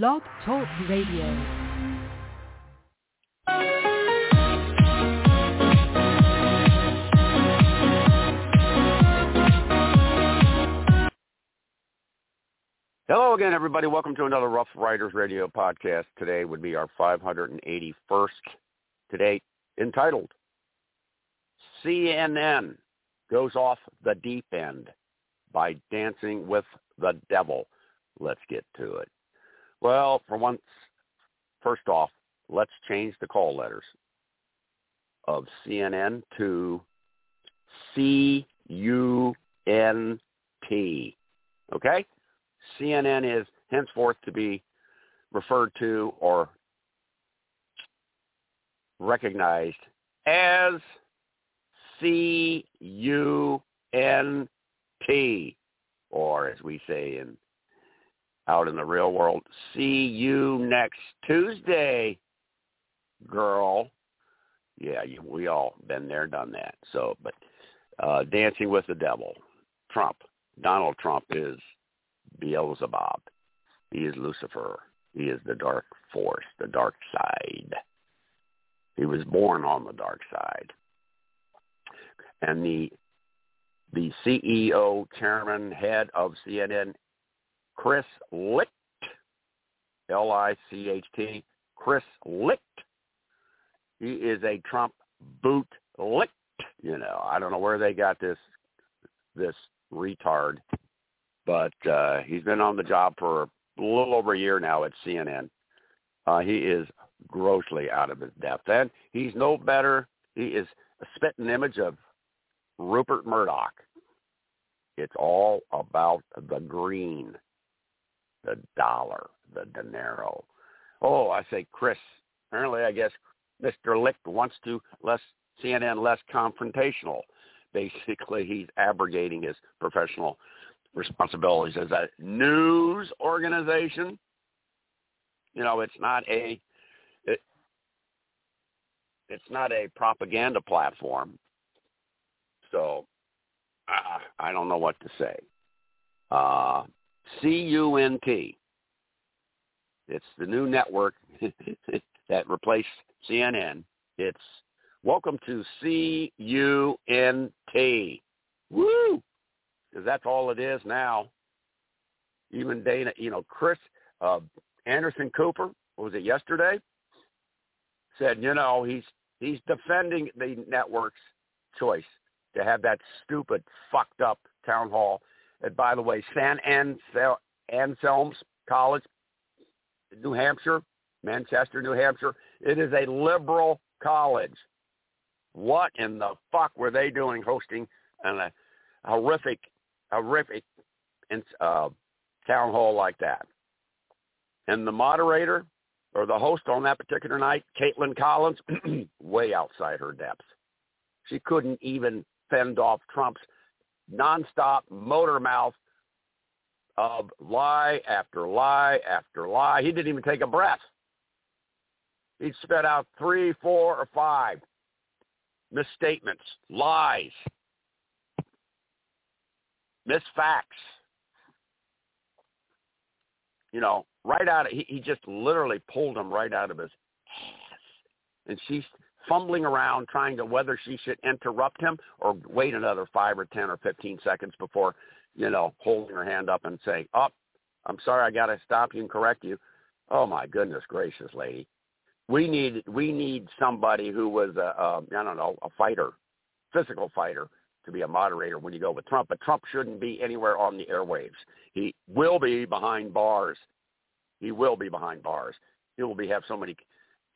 Blog Talk Radio. Hello again, everybody. Welcome to another Rough Riders Radio podcast. Today would be our 581st to date, entitled CNN Goes Off the Deep End by Dancing with the Devil. Let's get to it. Well, for once, first off, let's change the call letters of CNN to C-U-N-T. Okay? CNN is henceforth to be referred to or recognized as C-U-N-T, or as we say in out in the real world, see you next Tuesday, girl. Yeah, you, we all been there, done that. So, but uh, Dancing with the Devil, Trump, Donald Trump is Beelzebub. He is Lucifer. He is the dark force, the dark side. He was born on the dark side. And the the CEO, chairman, head of CNN, Chris Licht, L-I-C-H-T, Chris Licht. He is a Trump boot licked. You know, I don't know where they got this this retard but uh, he's been on the job for a little over a year now at CNN. Uh, he is grossly out of his depth, and he's no better. He is a spitting image of Rupert Murdoch. It's all about the green, the dollar, the dinero. Oh, I say, Chris. Apparently, I guess Mr. Licht wants to less CNN less confrontational. Basically, he's abrogating his professional responsibilities as a news organization. You know, it's not a it, it's not a propaganda platform. So uh, I don't know what to say. Uh, C-U-N-T. It's the new network that replaced CNN. It's welcome to C-U-N-T. Woo! because that's all it is now. Even Dana, you know, Chris uh, Anderson Cooper, was it yesterday? Said, you know, he's he's defending the network's choice to have that stupid, fucked up town hall. And by the way, San Ansel- Anselm's College, New Hampshire, Manchester, New Hampshire. It is a liberal college. What in the fuck were they doing hosting an, a horrific horrific uh, town hall like that. And the moderator or the host on that particular night, Kaitlan Collins, way outside her depth. She couldn't even fend off Trump's nonstop motor mouth of lie after lie after lie. He didn't even take a breath. He'd spit out three, four, or five misstatements, lies, misfacts. You know, right out of, he, he just literally pulled him right out of his ass. And she's fumbling around trying to whether she should interrupt him or wait another five or 10 or 15 seconds before, you know, holding her hand up and saying, oh, I'm sorry, I got to stop you and correct you. Oh my goodness gracious, lady. We need we need somebody who was a, a I don't know a fighter, physical fighter, to be a moderator when you go with Trump, but Trump shouldn't be anywhere on the airwaves. He will be behind bars. He will be behind bars. He will be have so many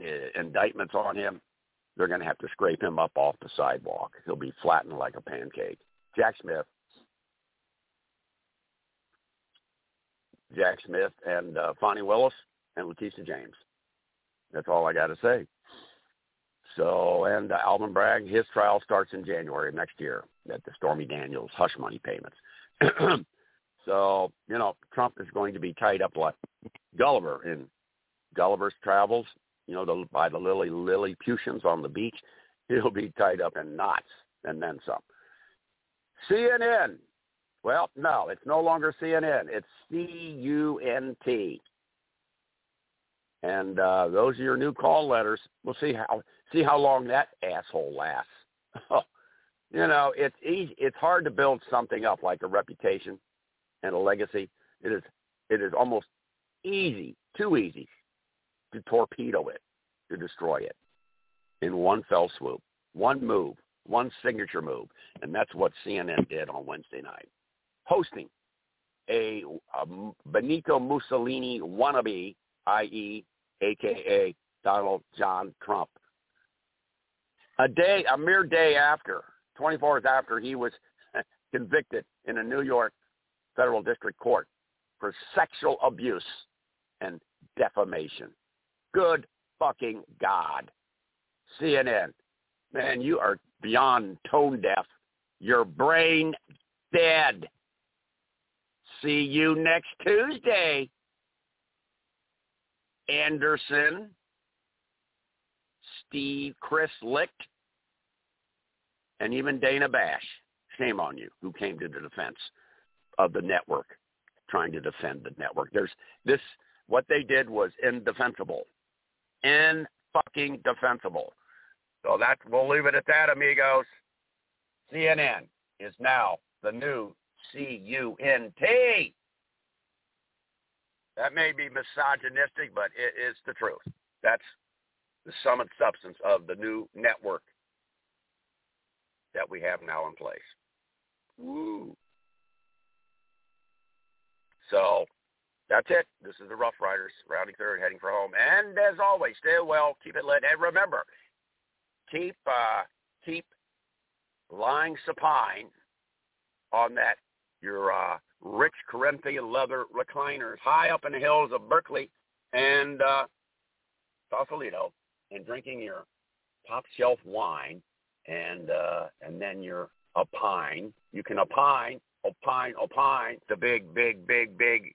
uh, indictments on him. They're going to have to scrape him up off the sidewalk. He'll be flattened like a pancake. Jack Smith. Jack Smith and uh, Fani Willis and Letitia James. That's all I got to say. So, and uh, Alvin Bragg, his trial starts in January of next year at the Stormy Daniels hush money payments. so, you know, Trump is going to be tied up like Gulliver in Gulliver's Travels, you know, the, by the Lily Lilliputians on the beach. He'll be tied up in knots and then some. CNN. Well, no, it's no longer CNN. It's C-U-N-T. And uh, those are your new call letters. We'll see how see how long that asshole lasts. you know, it's easy. It's hard to build something up like a reputation and a legacy. It is it is almost easy, too easy, to torpedo it, to destroy it in one fell swoop, one move, one signature move, and that's what CNN did on Wednesday night, hosting a, a Benito Mussolini wannabe, i.e., aka Donald John Trump. A day, a mere day after, 24 hours after he was convicted in a New York federal district court for sexual abuse and defamation. Good fucking God. CNN, man, you are beyond tone deaf. Your brain dead. See you next Tuesday. Anderson, Steve, Chris Licht, and even Dana Bash. Shame on you who came to the defense of the network, trying to defend the network. There's this, what they did was indefensible. In fucking defensible. So that we'll leave it at that, amigos. CNN is now the new C-U-N-T. That may be misogynistic, but it is the truth. That's the sum and substance of the new network that we have now in place. Woo. So that's it. This is the Rough Riders, rounding third, heading for home. And as always, stay well, keep it lit, and remember, keep uh, keep lying supine on that your uh, rich Corinthian leather recliners high up in the hills of Berkeley and uh, Sausalito, and drinking your top shelf wine, and uh, and then your opine. You can opine, opine, opine. The big, big, big, big